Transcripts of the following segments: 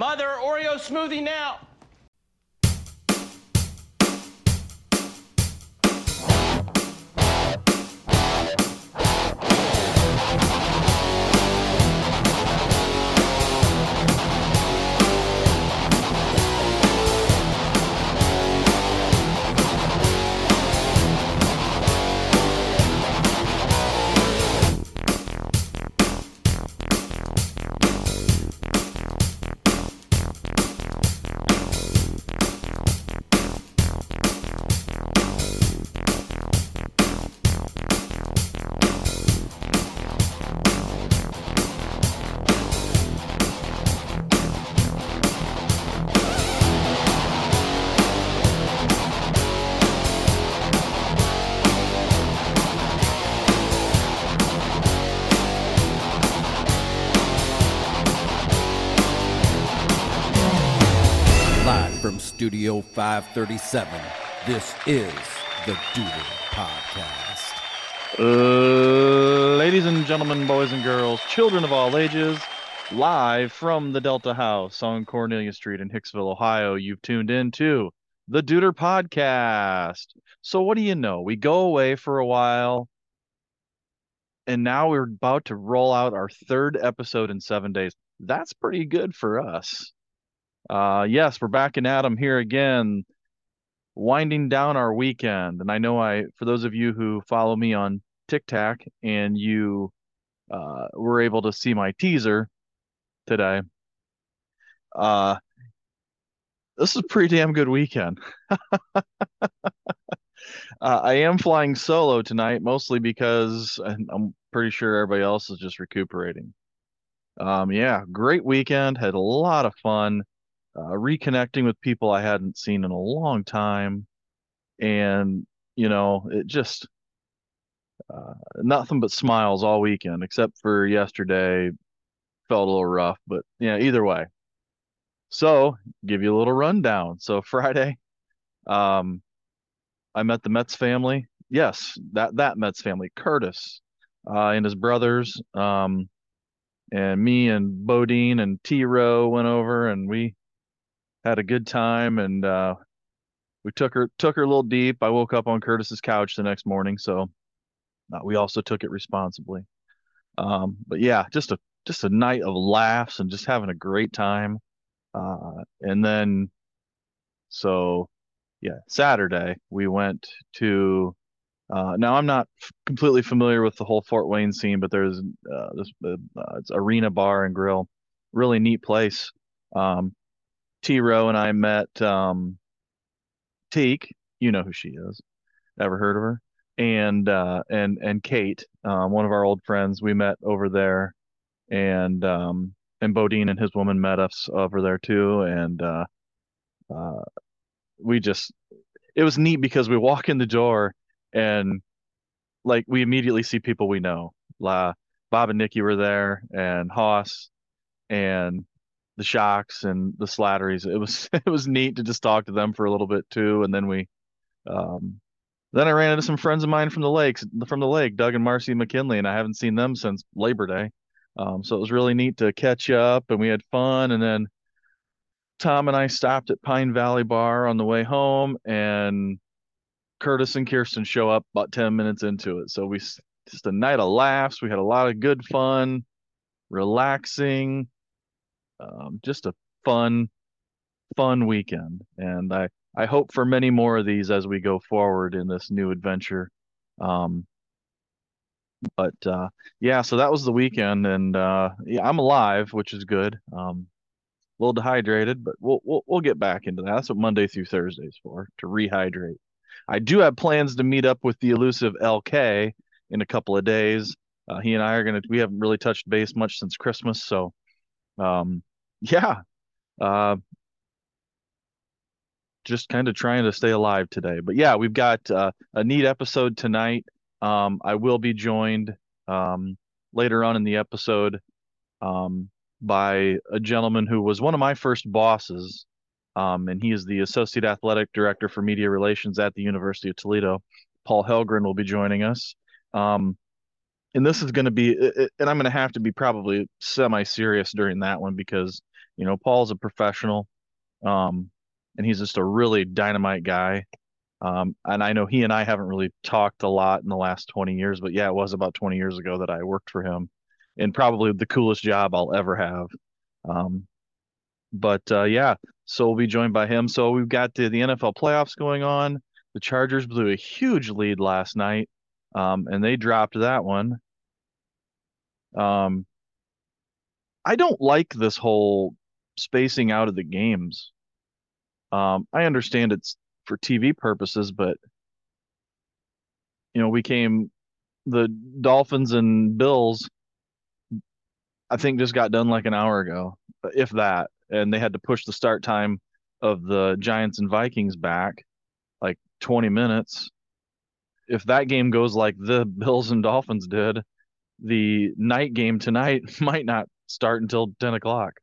Mother, Oreo smoothie now. From Studio 537, this is the Doodle Podcast. Uh, ladies and gentlemen, boys and girls, children of all ages, live from the Delta House on Cornelia Street in Hicksville, Ohio, you've tuned in to the Duder Podcast. So, what do you know? We go away for a while, and now we're about to roll out our third episode in seven days. That's pretty good for us. Uh, yes, we're back in Adam here again, winding down our weekend. And I know I, for those of you who follow me on TikTok and you uh, were able to see my teaser today, uh, this is a pretty damn good weekend. uh, I am flying solo tonight, mostly because I'm pretty sure everybody else is just recuperating. Um, yeah, great weekend. Had a lot of fun uh, reconnecting with people I hadn't seen in a long time. And, you know, it just uh, nothing but smiles all weekend, except for yesterday. Felt a little rough, but yeah, either way. So, give you a little rundown. So, Friday, um, I met the Mets family. Yes, that that Mets family, Curtis, uh, and his brothers. Um, and me and Bodine and T Row went over and we had a good time and uh, we took her took her a little deep. I woke up on Curtis's couch the next morning, so uh, we also took it responsibly. Um, but yeah, just a just a night of laughs and just having a great time. Uh, and then so yeah, Saturday we went to uh, now I'm not f- completely familiar with the whole Fort Wayne scene, but there's uh, this uh, it's Arena Bar and Grill, really neat place. Um, T Row and I met um, Teak. You know who she is. Ever heard of her? And uh, and and Kate, um, one of our old friends. We met over there, and um, and Bodine and his woman met us over there too. And uh, uh, we just it was neat because we walk in the door and like we immediately see people we know. La Bob and Nikki were there, and Haas, and the Shocks and the Slatteries. It was it was neat to just talk to them for a little bit too, and then we, um, then I ran into some friends of mine from the lakes from the lake, Doug and Marcy McKinley, and I haven't seen them since Labor Day. Um, so it was really neat to catch up, and we had fun. And then Tom and I stopped at Pine Valley Bar on the way home, and Curtis and Kirsten show up about 10 minutes into it. So we just a night of laughs. We had a lot of good fun, relaxing, um, just a fun, fun weekend. And I, I hope for many more of these as we go forward in this new adventure. Um, but uh, yeah, so that was the weekend, and uh, yeah, I'm alive, which is good. Um, a little dehydrated, but we'll, we'll we'll get back into that. That's what Monday through Thursday is for to rehydrate. I do have plans to meet up with the elusive LK in a couple of days. Uh, he and I are gonna. We haven't really touched base much since Christmas, so um, yeah, uh, just kind of trying to stay alive today. But yeah, we've got uh, a neat episode tonight. Um, I will be joined um, later on in the episode um, by a gentleman who was one of my first bosses, um, and he is the associate athletic director for media relations at the University of Toledo. Paul Helgren will be joining us. And this is going to be, and I'm going to have to be probably semi-serious during that one because you know Paul's a professional, um, and he's just a really dynamite guy. Um, and I know he and I haven't really talked a lot in the last 20 years, but yeah, it was about 20 years ago that I worked for him, and probably the coolest job I'll ever have. Um, but uh, yeah, so we'll be joined by him. So we've got the, the NFL playoffs going on. The Chargers blew a huge lead last night, um, and they dropped that one. Um, I don't like this whole spacing out of the games. Um, I understand it's for TV purposes, but you know, we came the Dolphins and Bills. I think just got done like an hour ago, if that, and they had to push the start time of the Giants and Vikings back like 20 minutes. If that game goes like the Bills and Dolphins did, the night game tonight might not start until 10 o'clock.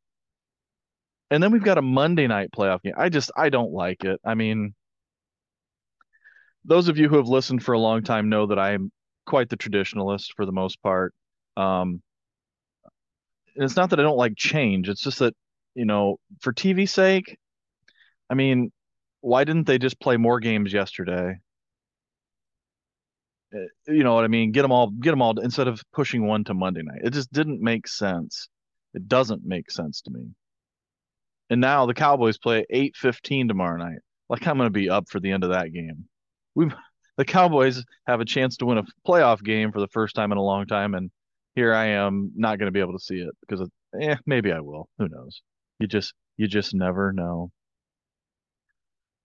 And then we've got a Monday night playoff game. I just, I don't like it. I mean, those of you who have listened for a long time know that I'm quite the traditionalist for the most part. Um, it's not that I don't like change. It's just that, you know, for TV sake, I mean, why didn't they just play more games yesterday? Uh, you know what I mean? Get them all, get them all instead of pushing one to Monday night. It just didn't make sense. It doesn't make sense to me. And now the Cowboys play at 8:15 tomorrow night. Like I'm going to be up for the end of that game. We the Cowboys have a chance to win a playoff game for the first time in a long time and here I am not going to be able to see it because of, eh, maybe I will. Who knows? You just you just never know.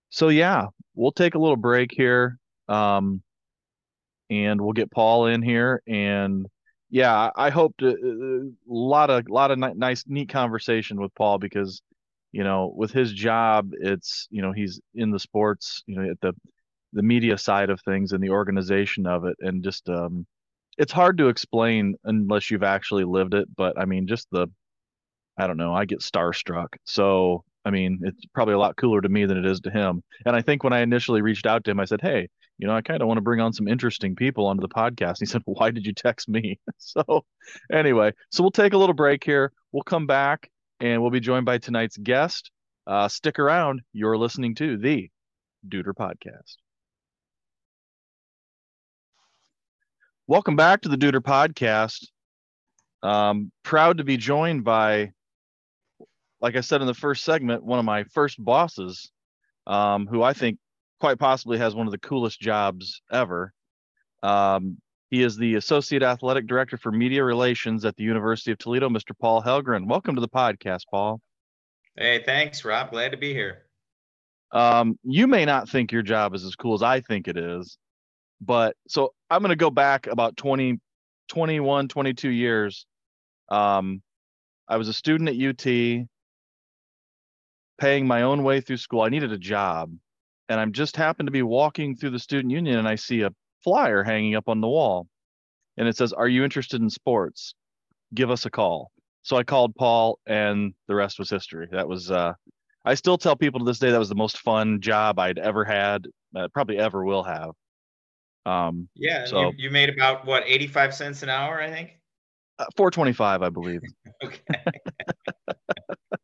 So yeah, we'll take a little break here. Um, and we'll get Paul in here. And yeah, I hope to, a uh, lot of lot of nice neat conversation with Paul because you know with his job, it's you know he's in the sports, you know at the the media side of things and the organization of it, and just um, it's hard to explain unless you've actually lived it. But I mean, just the I don't know, I get starstruck. So I mean, it's probably a lot cooler to me than it is to him. And I think when I initially reached out to him, I said, Hey, you know, I kind of want to bring on some interesting people onto the podcast. He said, Why did you text me? so, anyway, so we'll take a little break here. We'll come back and we'll be joined by tonight's guest. Uh, stick around. You're listening to the Deuter Podcast. Welcome back to the Deuter Podcast. Um, proud to be joined by like I said in the first segment, one of my first bosses, um, who I think quite possibly has one of the coolest jobs ever. Um, he is the Associate Athletic Director for Media Relations at the University of Toledo, Mr. Paul Helgren. Welcome to the podcast, Paul. Hey, thanks, Rob. Glad to be here. Um, you may not think your job is as cool as I think it is, but so I'm going to go back about 20, 21, 22 years. Um, I was a student at UT paying my own way through school. I needed a job. And I'm just happened to be walking through the student union and I see a flyer hanging up on the wall. And it says, Are you interested in sports? Give us a call. So I called Paul and the rest was history. That was uh I still tell people to this day that was the most fun job I'd ever had, uh, probably ever will have. Um, yeah, so you, you, made about what 85 cents an hour, I think. Uh, 425, I believe. okay.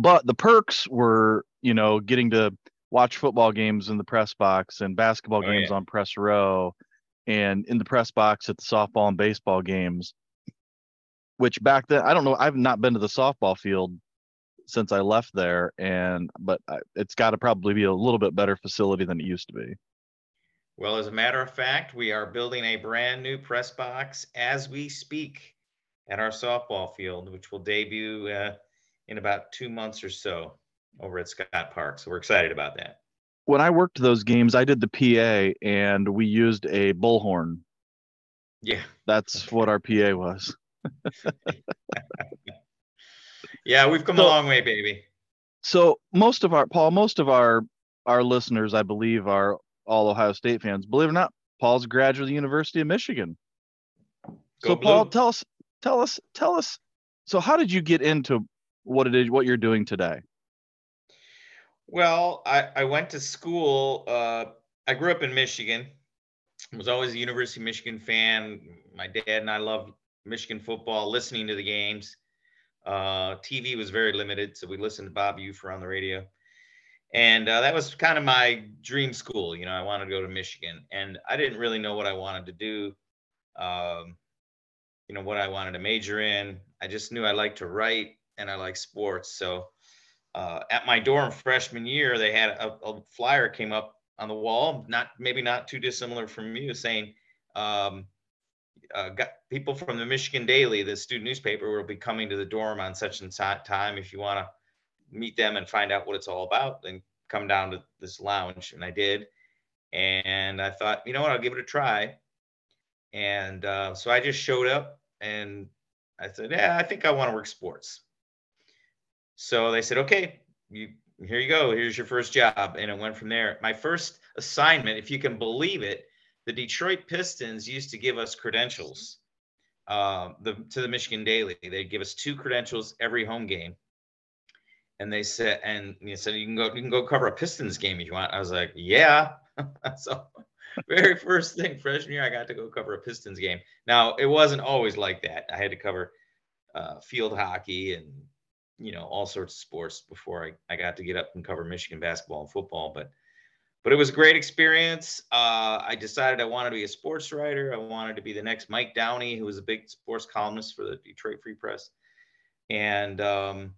but the perks were, you know, getting to watch football games in the press box and basketball oh, games yeah. on press row and in the press box at the softball and baseball games which back then i don't know i've not been to the softball field since i left there and but it's got to probably be a little bit better facility than it used to be well as a matter of fact we are building a brand new press box as we speak at our softball field which will debut uh, in about two months or so over at Scott Park. So we're excited about that. When I worked those games, I did the PA and we used a bullhorn. Yeah. That's what our PA was. yeah, we've come so, a long way, baby. So most of our Paul, most of our our listeners, I believe, are all Ohio State fans. Believe it or not, Paul's a graduate of the University of Michigan. Go so blue. Paul, tell us, tell us, tell us. So how did you get into what it is what you're doing today well i, I went to school uh, i grew up in michigan was always a University of Michigan fan. My dad and I loved Michigan football, listening to the games. Uh, TV was very limited, so we listened to Bob Ufer on the radio. And uh, that was kind of my dream school. You know, I wanted to go to Michigan, and I didn't really know what I wanted to do. Um, you know, what I wanted to major in. I just knew I liked to write and I like sports. So uh, at my dorm freshman year, they had a, a, flyer came up on the wall, not maybe not too dissimilar from you, saying um, uh, got people from the Michigan Daily, the student newspaper, will be coming to the dorm on such and such time. If you want to meet them and find out what it's all about, then come down to this lounge. And I did. And I thought, you know what, I'll give it a try. And uh, so I just showed up and I said, yeah, I think I want to work sports. So they said, okay, you here you go. Here's your first job. And it went from there. My first assignment, if you can believe it, the Detroit Pistons used to give us credentials uh, the, to the Michigan Daily. They'd give us two credentials every home game. And they said, and you said you can go, you can go cover a Pistons game if you want. I was like, yeah. so very first thing freshman year, I got to go cover a Pistons game. Now it wasn't always like that. I had to cover uh, field hockey and you know all sorts of sports before I, I got to get up and cover Michigan basketball and football. But but it was a great experience. Uh, I decided I wanted to be a sports writer. I wanted to be the next Mike Downey, who was a big sports columnist for the Detroit Free Press. And um,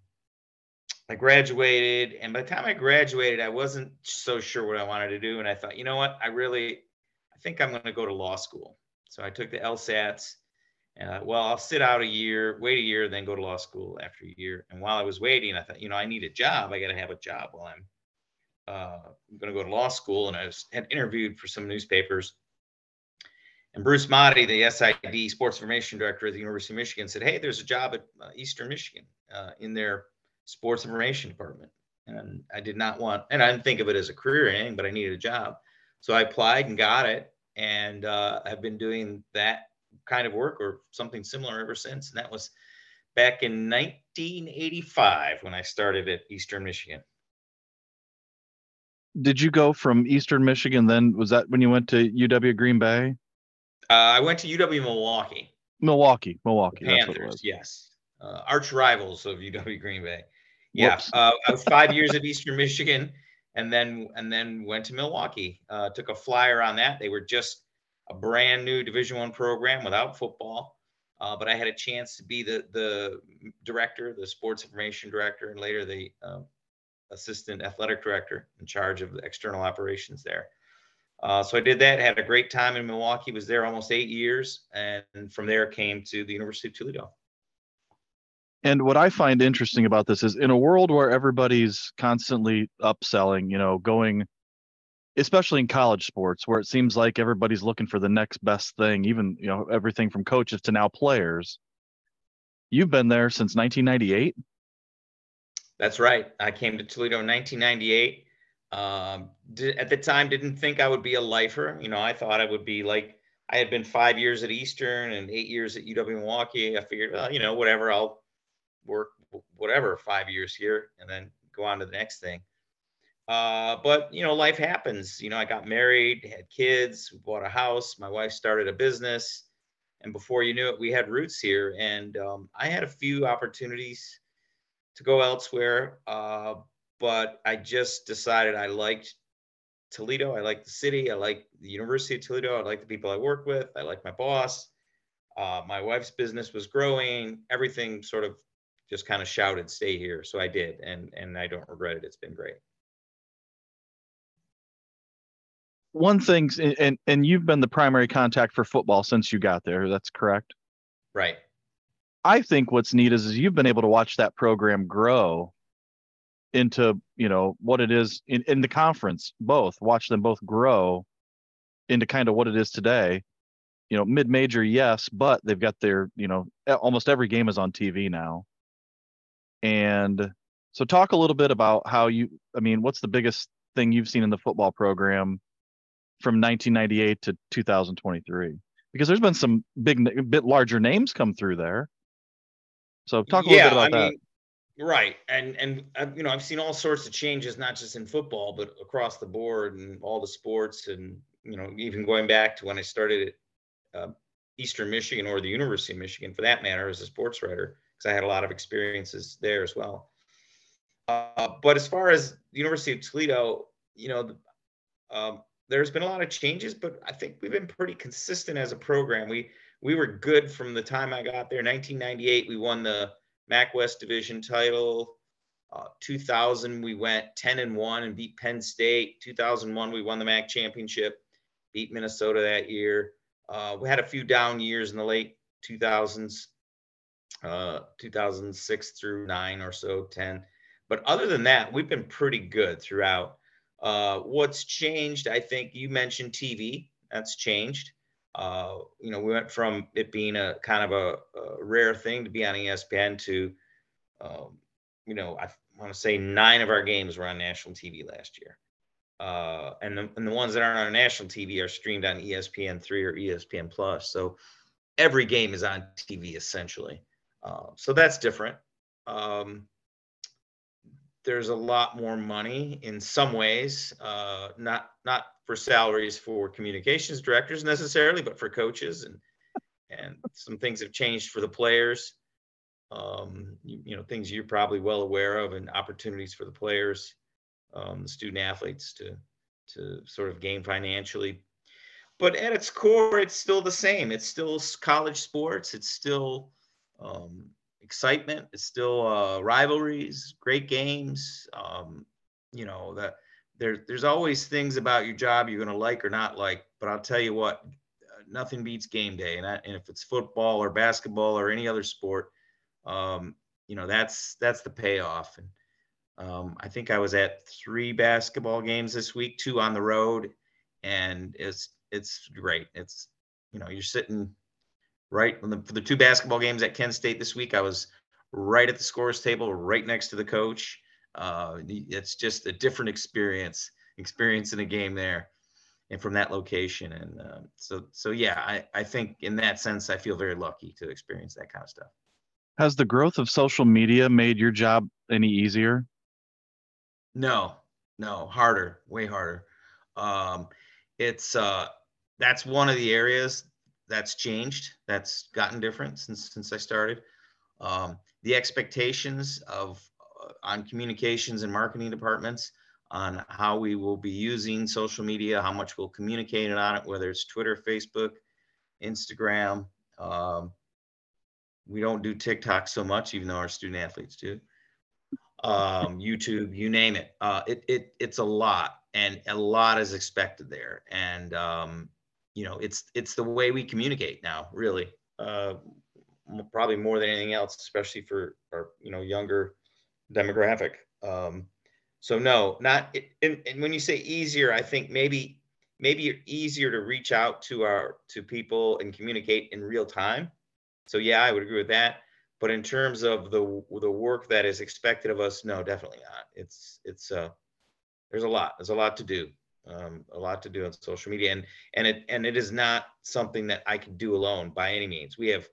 I graduated. And by the time I graduated, I wasn't so sure what I wanted to do. And I thought, you know what? I really, I think I'm going to go to law school. So I took the LSATs. Uh, well, I'll sit out a year, wait a year, then go to law school after a year. And while I was waiting, I thought, you know, I need a job. I got to have a job while I'm uh, going to go to law school, and I was, had interviewed for some newspapers. And Bruce Madej, the SID Sports Information Director at the University of Michigan, said, "Hey, there's a job at uh, Eastern Michigan uh, in their Sports Information Department." And I did not want, and I didn't think of it as a career or anything, but I needed a job, so I applied and got it, and uh, I've been doing that kind of work or something similar ever since. And that was back in 1985 when I started at Eastern Michigan did you go from Eastern Michigan? Then was that when you went to UW Green Bay? Uh, I went to UW Milwaukee. Milwaukee, Milwaukee. Panthers, yes, uh, arch rivals of UW Green Bay. Yeah, uh, I was five years at Eastern Michigan, and then and then went to Milwaukee. Uh, took a flyer on that. They were just a brand new Division One program without football. Uh, but I had a chance to be the the director, the sports information director, and later the uh, assistant athletic director in charge of the external operations there. Uh, so I did that, had a great time in Milwaukee, was there almost eight years, and from there came to the University of Toledo. And what I find interesting about this is in a world where everybody's constantly upselling, you know, going, especially in college sports, where it seems like everybody's looking for the next best thing, even, you know, everything from coaches to now players. You've been there since 1998. That's right. I came to Toledo in 1998. Um, did, at the time, didn't think I would be a lifer. You know, I thought I would be like I had been five years at Eastern and eight years at UW Milwaukee. I figured, well, you know, whatever, I'll work whatever five years here and then go on to the next thing. Uh, but you know, life happens. You know, I got married, had kids, bought a house. My wife started a business, and before you knew it, we had roots here. And um, I had a few opportunities to go elsewhere. Uh, but I just decided I liked Toledo. I like the city. I like the University of Toledo. I like the people I work with. I like my boss. Uh, my wife's business was growing. Everything sort of just kind of shouted, "Stay here." So I did, and and I don't regret it. It's been great. One thing, and and you've been the primary contact for football since you got there. That's correct. Right. I think what's neat is, is you've been able to watch that program grow into, you know, what it is in, in the conference, both watch them both grow into kind of what it is today. You know, mid major, yes, but they've got their, you know, almost every game is on TV now. And so talk a little bit about how you, I mean, what's the biggest thing you've seen in the football program from 1998 to 2023? Because there's been some big, bit larger names come through there. So talk a little bit about I that. Mean, right, and and uh, you know I've seen all sorts of changes, not just in football, but across the board and all the sports, and you know, even going back to when I started at uh, Eastern Michigan or the University of Michigan, for that matter, as a sports writer, because I had a lot of experiences there as well. Uh, but as far as the University of Toledo, you know, um, there's been a lot of changes, but I think we've been pretty consistent as a program. We we were good from the time I got there. 1998, we won the MAC West Division title. Uh, 2000, we went 10 and 1 and beat Penn State. 2001, we won the MAC championship, beat Minnesota that year. Uh, we had a few down years in the late 2000s, uh, 2006 through 9 or so, 10. But other than that, we've been pretty good throughout. Uh, what's changed, I think you mentioned TV. That's changed. Uh, you know, we went from it being a kind of a, a rare thing to be on ESPN to, um, you know, I want to say nine of our games were on national TV last year. Uh, and, the, and the ones that aren't on national TV are streamed on ESPN3 or ESPN Plus. So every game is on TV essentially. Uh, so that's different. Um, there's a lot more money in some ways, uh, not not for salaries for communications directors necessarily, but for coaches and and some things have changed for the players. Um, you, you, know, things you're probably well aware of, and opportunities for the players, um, the student athletes to to sort of gain financially. But at its core, it's still the same. It's still college sports. It's still um, excitement. It's still uh, rivalries, great games. Um, you know that there, there's always things about your job you're going to like or not like. But I'll tell you what, uh, nothing beats game day. And, and if it's football or basketball or any other sport, um, you know that's that's the payoff. And um, I think I was at three basketball games this week, two on the road, and it's it's great. It's you know you're sitting right the, for the two basketball games at Kent State this week. I was right at the scores table, right next to the coach. Uh, it's just a different experience, experience in a game there, and from that location. And uh, so, so yeah, I, I think in that sense, I feel very lucky to experience that kind of stuff. Has the growth of social media made your job any easier? No, no, harder, way harder. Um, it's uh, that's one of the areas that's changed. That's gotten different since since I started. Um, the expectations of uh, on communications and marketing departments on how we will be using social media, how much we'll communicate on it, whether it's Twitter, Facebook, Instagram. Um, we don't do TikTok so much, even though our student athletes do. Um, YouTube, you name it. Uh, it, it it's a lot, and a lot is expected there. And um, you know it's it's the way we communicate now really uh, probably more than anything else especially for our you know younger demographic. Um, so no not and, and when you say easier i think maybe maybe easier to reach out to our to people and communicate in real time. So yeah i would agree with that. But in terms of the the work that is expected of us no definitely not. It's it's uh there's a lot there's a lot to do um, a lot to do on social media. And and it and it is not something that i can do alone by any means. We have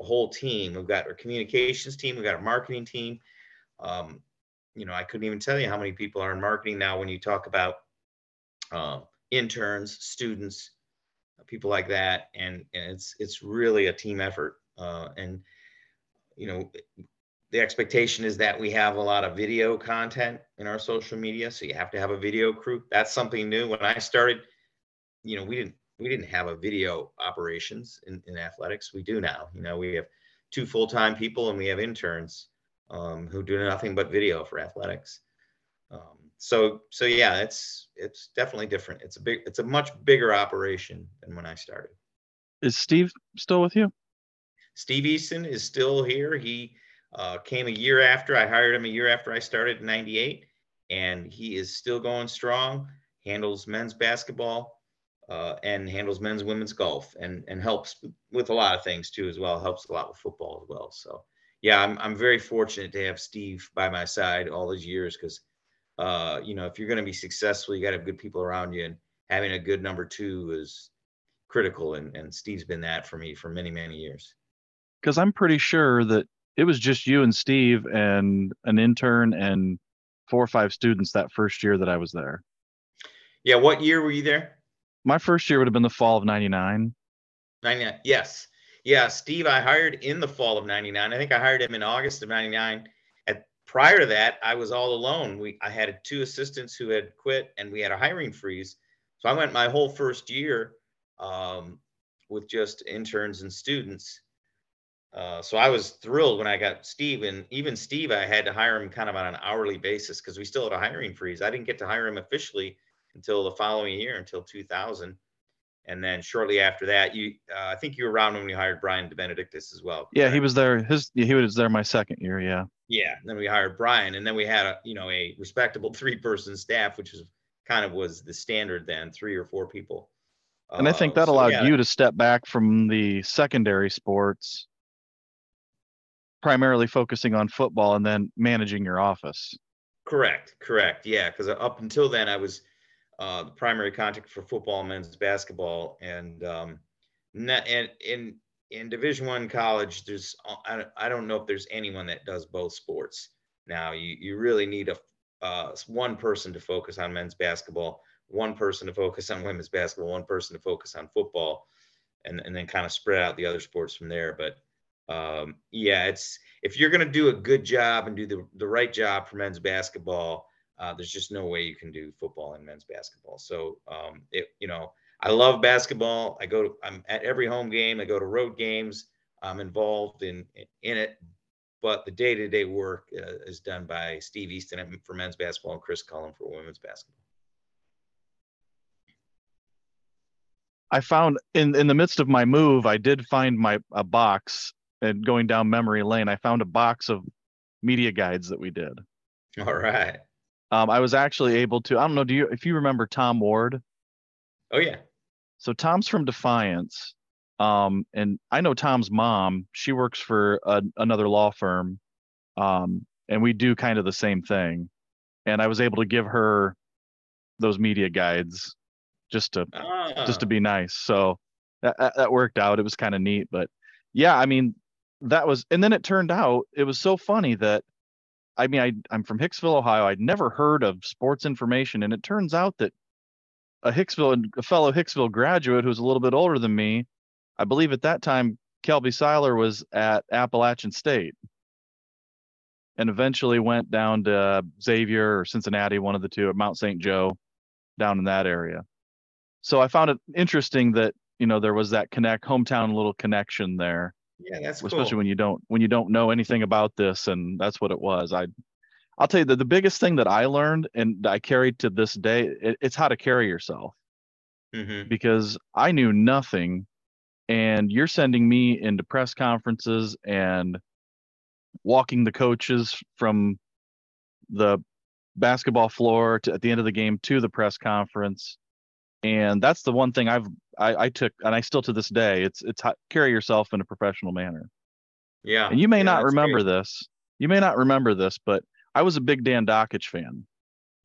a whole team. We've got our communications team. We've got our marketing team. Um, you know i couldn't even tell you how many people are in marketing now when you talk about uh, interns students people like that. And and it's it's really a team effort. Uh, and you know the expectation is that we have a lot of video content in our social media so you have to have a video crew. That's something new. When i started you know we didn't we didn't have a video operations in, in athletics. We do now. You know we have two full-time people and we have interns um, who do nothing but video for athletics. Um, so so yeah it's it's definitely different. It's a big it's a much bigger operation than when i started. Is steve still with you? Steve easton is still here. He uh, came a year after I hired him a year after I started in 98 and he is still going strong, handles men's basketball uh, and handles men's women's golf and, and helps with a lot of things too, as well. Helps a lot with football as well. So yeah, I'm, I'm very fortunate to have Steve by my side all these years because, uh, you know, if you're going to be successful, you got to have good people around you and having a good number two is critical. And, and Steve's been that for me for many, many years. Because I'm pretty sure that it was just you and Steve and an intern and four or five students that first year that I was there. Yeah, what year were you there? My first year would have been the fall of '99. 99. Yes. Yeah. Steve, I hired in the fall of 99. I think I hired him in August of 99. At prior to that, I was all alone. We I had two assistants who had quit and we had a hiring freeze. So I went my whole first year um, with just interns and students. Uh, so I was thrilled when I got Steve, and even Steve, I had to hire him kind of on an hourly basis because we still had a hiring freeze. I didn't get to hire him officially until the following year, until 2000. And then shortly after that, you, uh, I think you were around when we hired Brian DeBenedictis as well. Yeah, he was there. His he was there my second year. Yeah. Yeah. Then we hired Brian, and then we had a you know a respectable three person staff, which is kind of was the standard then, three or four people. And I think Uh, that so, allowed yeah, you to step back from the secondary sports, primarily focusing on football and then managing your office. Correct, correct. Yeah, because up until then, I was uh, the primary contact for football men's basketball, and um, not, and in in Division One college, there's uh, I, I don't know if there's anyone that does both sports. Now you you really need a uh, one person to focus on men's basketball, one person to focus on women's basketball, one person to focus on football, and and then kind of spread out the other sports from there. But um, yeah, it's if you're going to do a good job and do the, the right job for men's basketball, uh, there's just no way you can do football and men's basketball. So, um, it, you know, I love basketball. I go to, I'm at every home game. I go to road games. I'm involved in, in it, but the day-to-day work uh, is done by Steve Easton for men's basketball and Chris Cullen for women's basketball. I found in in the midst of my move, I did find my a box and going down memory lane, I found a box of media guides that we did. All right. Um, I was actually able to. I don't know. Do you if you remember Tom Ward? Oh yeah. So Tom's from Defiance, um, and I know Tom's mom. She works for a, another law firm, um, and we do kind of the same thing. And I was able to give her those media guides just to just to Ah, be nice. So that that, that worked out. It was kind of neat, but yeah, I mean that was. And then it turned out it was so funny that I mean I I'm from Hicksville, Ohio. I'd never heard of sports information, and it turns out that a Hicksville a fellow Hicksville graduate who's a little bit older than me, I believe at that time Kelby Seiler was at Appalachian State. And eventually went down to Xavier or Cincinnati, one of the two, at Mount St. Joe, down in that area so I found it interesting that you know there was that connect hometown little connection there, yeah, that's especially cool. when you don't when you don't know anything about this, and that's what it was. I I'll tell you that the biggest thing that I learned and I carried to this day, it, it's how to carry yourself hmm because I knew nothing, and you're sending me into press conferences and walking the coaches from the basketball floor to at the end of the game to the press conference and that's the one thing i've i, I took and i still to this day it's it's how, carry yourself in a professional manner Yeah. and you may yeah, not remember great. this you may not remember this but i was a big dan Dakich fan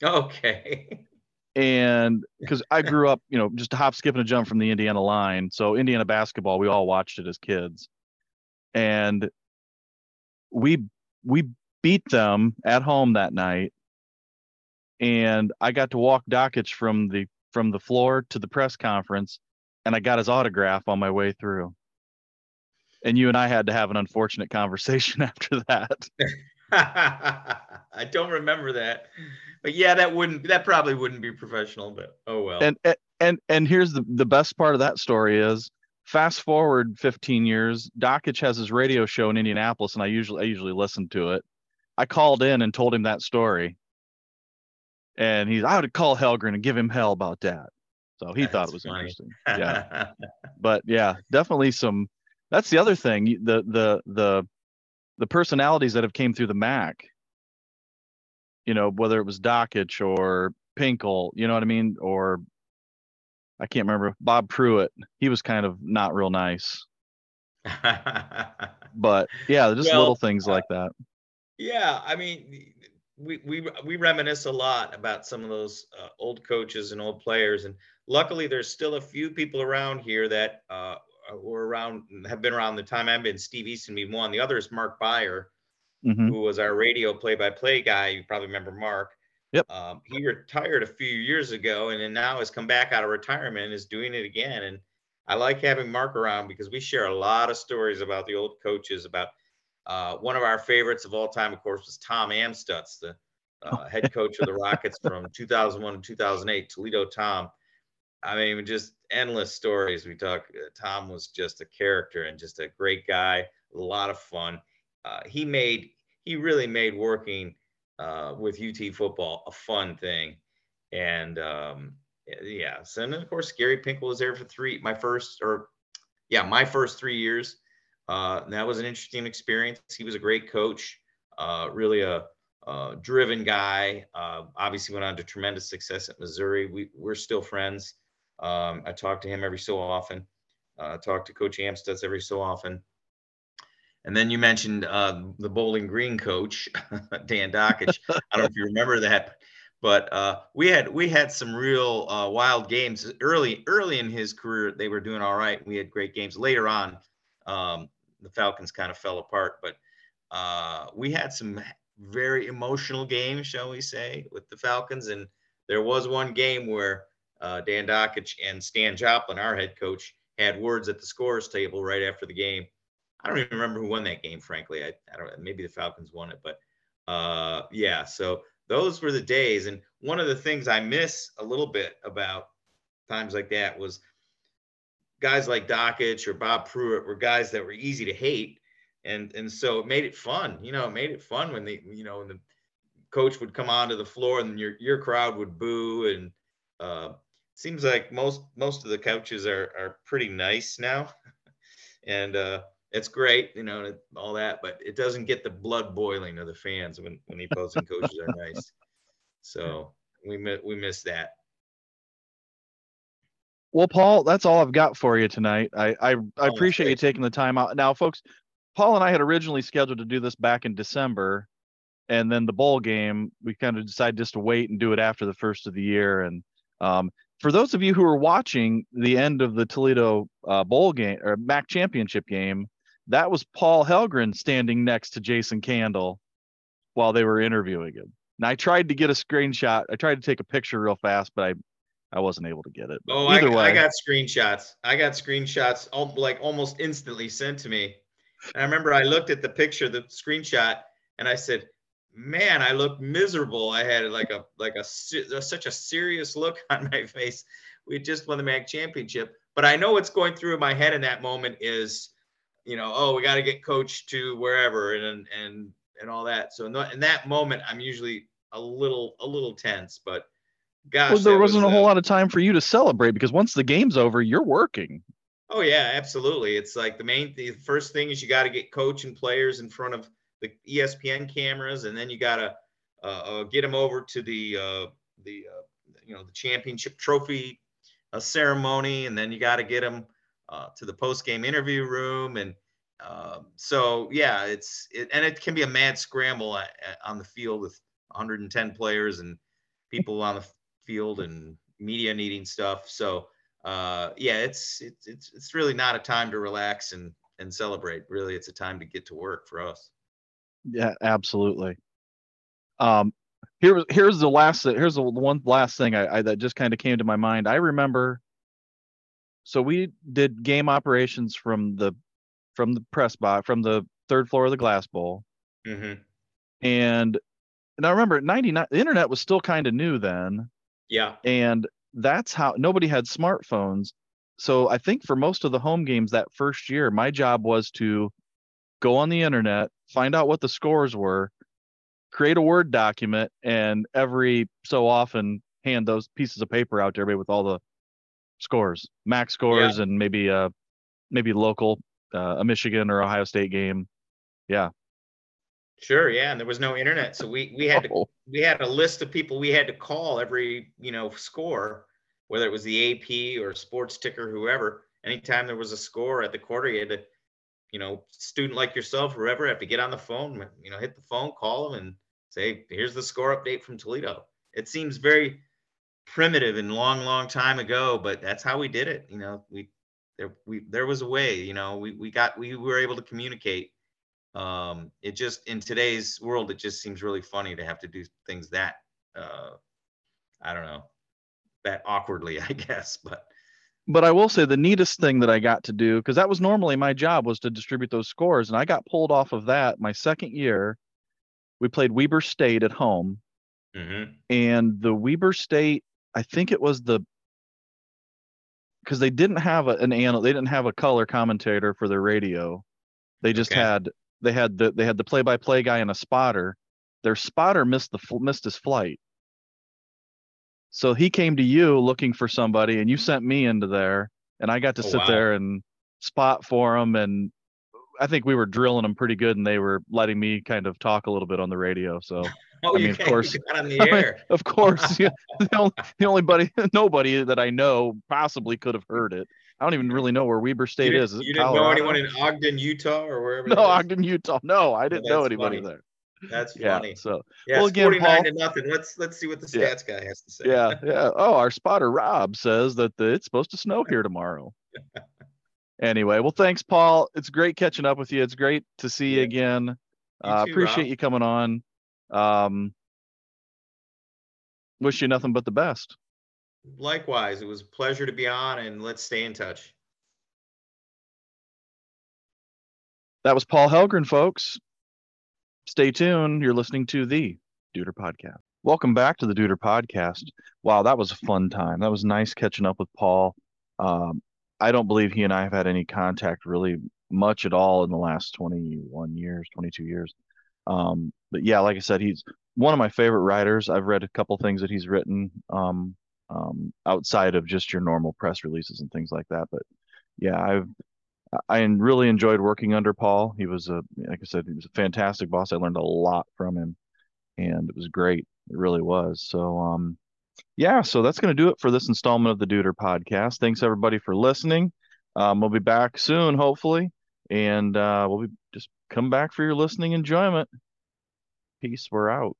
Okay. and because i grew up you know just a hop skip and a jump from the indiana line so indiana basketball we all watched it as kids and we we beat them at home that night and i got to walk Dakich from the from the floor to the press conference and i got his autograph on my way through. And you and i had to have an unfortunate conversation after that. I don't remember that, but yeah, that wouldn't that probably wouldn't be professional, but oh well. and and- and here's the the best part of that story is fast forward 15 years Dakich has his radio show in indianapolis and i usually i usually listen to it. I called in and told him that story and he's i would call helgren and give him hell about that. So he thought it was funny. interesting. Yeah. But yeah definitely some that's the other thing the the the the personalities that have came through the mac you know whether it was Dakich or Pinkel, you know what I mean? Or I can't remember Bob Pruitt he was kind of not real nice. But yeah just Well, little things uh, like that. yeah, I mean, we we we reminisce a lot about some of those uh, old coaches and old players, and luckily there's still a few people around here that uh, were around have been around the time I've been. Steve Easton being one. The other is Mark Beier, hmm who was our radio play-by-play guy. You probably remember Mark. Yep. Um, he retired a few years ago, and then now has come back out of retirement and is doing it again. And I like having Mark around because we share a lot of stories about the old coaches. About uh, one of our favorites of all time, of course, was Tom Amstutz, the uh, head coach of the Rockets from 2001 to 2008, Toledo Tom. I mean, just endless stories. We talk. Uh, Tom was just a character and just a great guy. A lot of fun. Uh, he made. He really made working uh, with UT football a fun thing, and um, yeah. So and then of course Gary Pinkel was there for three. My first, or yeah, my first three years. Uh, that was an interesting experience. He was a great coach. Uh, really a uh, driven guy. Uh, obviously, went on to tremendous success at Missouri. We, we're still friends. Um, I talk to him every so often. Uh, talk to Coach Amstutz every so often. And then you mentioned uh, the Bowling Green coach, Dan Dakich. I don't know if you remember that, but uh, we had we had some real uh, wild games early early in his career. They were doing all right. We had great games. Later on, um, the Falcons kind of fell apart, but uh, we had some very emotional games, shall we say, with the Falcons. And there was one game where uh, Dan Dakich and Stan Joplin, our head coach, had words at the scores table right after the game. I don't even remember who won that game, frankly. I, I don't. Maybe the Falcons won it, but uh, yeah. So those were the days. And one of the things I miss a little bit about times like that was guys like Dakich or Bob Pruitt were guys that were easy to hate and and so it made it fun. You know, it made it fun when the you know when the coach would come onto the floor and your your crowd would boo and uh, seems like most most of the coaches are are pretty nice now, and uh, it's great, you know, all that, but it doesn't get the blood boiling of the fans when when the opposing coaches are nice. So we we miss that. Well, Paul, that's all I've got for you tonight. I I, I oh, appreciate you taking the time out. Now, folks, Paul and I had originally scheduled to do this back in December, and then the bowl game, we kind of decided just to wait and do it after the first of the year. And um, for those of you who are watching the end of the Toledo uh, bowl game or MAC championship game, that was Paul Helgren standing next to Jason Candle while they were interviewing him. And I tried to get a screenshot. I tried to take a picture real fast, but I I wasn't able to get it. oh, I, way, I got screenshots. I got screenshots all, like almost instantly sent to me and I remember I looked at the picture, the screenshot, and I said, "Man, I look miserable." I had like a like a, a such a serious look on my face. We just won the MAC championship, but I know what's going through my head in that moment is, you know, oh, we got to get coach to wherever and and and all that. So in, the, in that moment, I'm usually a little a little tense, but gosh, well, there wasn't was, a whole uh, lot of time for you to celebrate because once the game's over, you're working. Oh yeah, absolutely. It's like the main the first thing is you got to get coach and players in front of the ESPN cameras, and then you got to uh, uh, get them over to the uh, the uh, you know the championship trophy uh, ceremony, and then you got to get them uh, to the post game interview room, and um, so yeah, it's it, and it can be a mad scramble at, at, on the field with 110 players and people on the field and media needing stuff. So uh, yeah, it's, it's it's it's really not a time to relax and and celebrate. Really, it's a time to get to work for us. Yeah, absolutely. Um, here here's the last here's the one last thing I, I that just kind of came to my mind. I remember. So we did game operations from the from the press box from the third floor of the glass bowl, mm-hmm. and and I remember 99 the internet was still kind of new then. Yeah. And that's how nobody had smartphones. So I think for most of the home games that first year, my job was to go on the internet, find out what the scores were, create a Word document, and every so often hand those pieces of paper out to everybody with all the scores, max scores, yeah. and maybe uh maybe local, uh, a Michigan or Ohio State game. Yeah, Sure, yeah, and there was no internet, so we we had to oh. we had a list of people we had to call every you know score, whether it was the AP or sports ticker, whoever. Anytime there was a score at the quarter, you had to, you know, student like yourself, whoever, have to get on the phone, you know, hit the phone, call them, and say, "Here's the score update from Toledo." It seems very primitive and long, long time ago, but that's how we did it. You know, we there we there was a way. You know, we we got we were able to communicate um, it just in today's world, it just seems really funny to have to do things that uh, I don't know, that awkwardly, I guess. But but I will say the neatest thing that I got to do because that was normally my job was to distribute those scores, and I got pulled off of that my second year. We played Weber State at home, mhm. and the Weber State, I think it was the because they didn't have a, an anal, they didn't have a color commentator for their radio. They just Okay. had they had the they had the play by play guy and a spotter. Their spotter missed the missed his flight. So he came to you looking for somebody, and you sent me into there, and I got to Oh, sit wow. there and spot for him. And I think we were drilling them pretty good, and they were letting me kind of talk a little bit on the radio. So oh, I you mean, of course. got on the I mean, air. of course, yeah, the, only, the only buddy, nobody that I know possibly could have heard it. I don't even really know where Weber State didn't, is. Is you didn't know anyone in Ogden, Utah, or wherever. No. Ogden, Utah. No, I didn't know anybody funny. there. That's Yeah. funny. So Yeah, Well, again, 49 Paul- to nothing. Let's let's see what the Yeah. stats guy has to say. yeah, yeah. Oh, our spotter Rob says that the, it's supposed to snow here tomorrow. anyway, well, thanks, Paul. It's great catching up with you. It's great to see you Yeah. again. You uh, too, appreciate Rob. you coming on. Um, wish you nothing but the best. Likewise, it was a pleasure to be on, and let's stay in touch. That was Paul Helgren, folks. Stay tuned. You're listening to the Deuter Podcast. Welcome back to the Deuter Podcast. Wow, that was a fun time. That was nice catching up with Paul. Um, I don't believe he and I have had any contact really much at all in the last 21 years, 22 years. Um, but yeah, like I said, he's one of my favorite writers. I've read a couple things that he's written um, um, outside of just your normal press releases and things like that. But yeah, I've I really enjoyed working under Paul. He was a, like I said, he was a fantastic boss. I learned a lot from him, and it was great. It really was. So, um, yeah. So that's going to do it for this installment of the Duder podcast. Thanks everybody for listening. Um, we'll be back soon, hopefully, and uh, we'll be just come back for your listening enjoyment. Peace. We're out.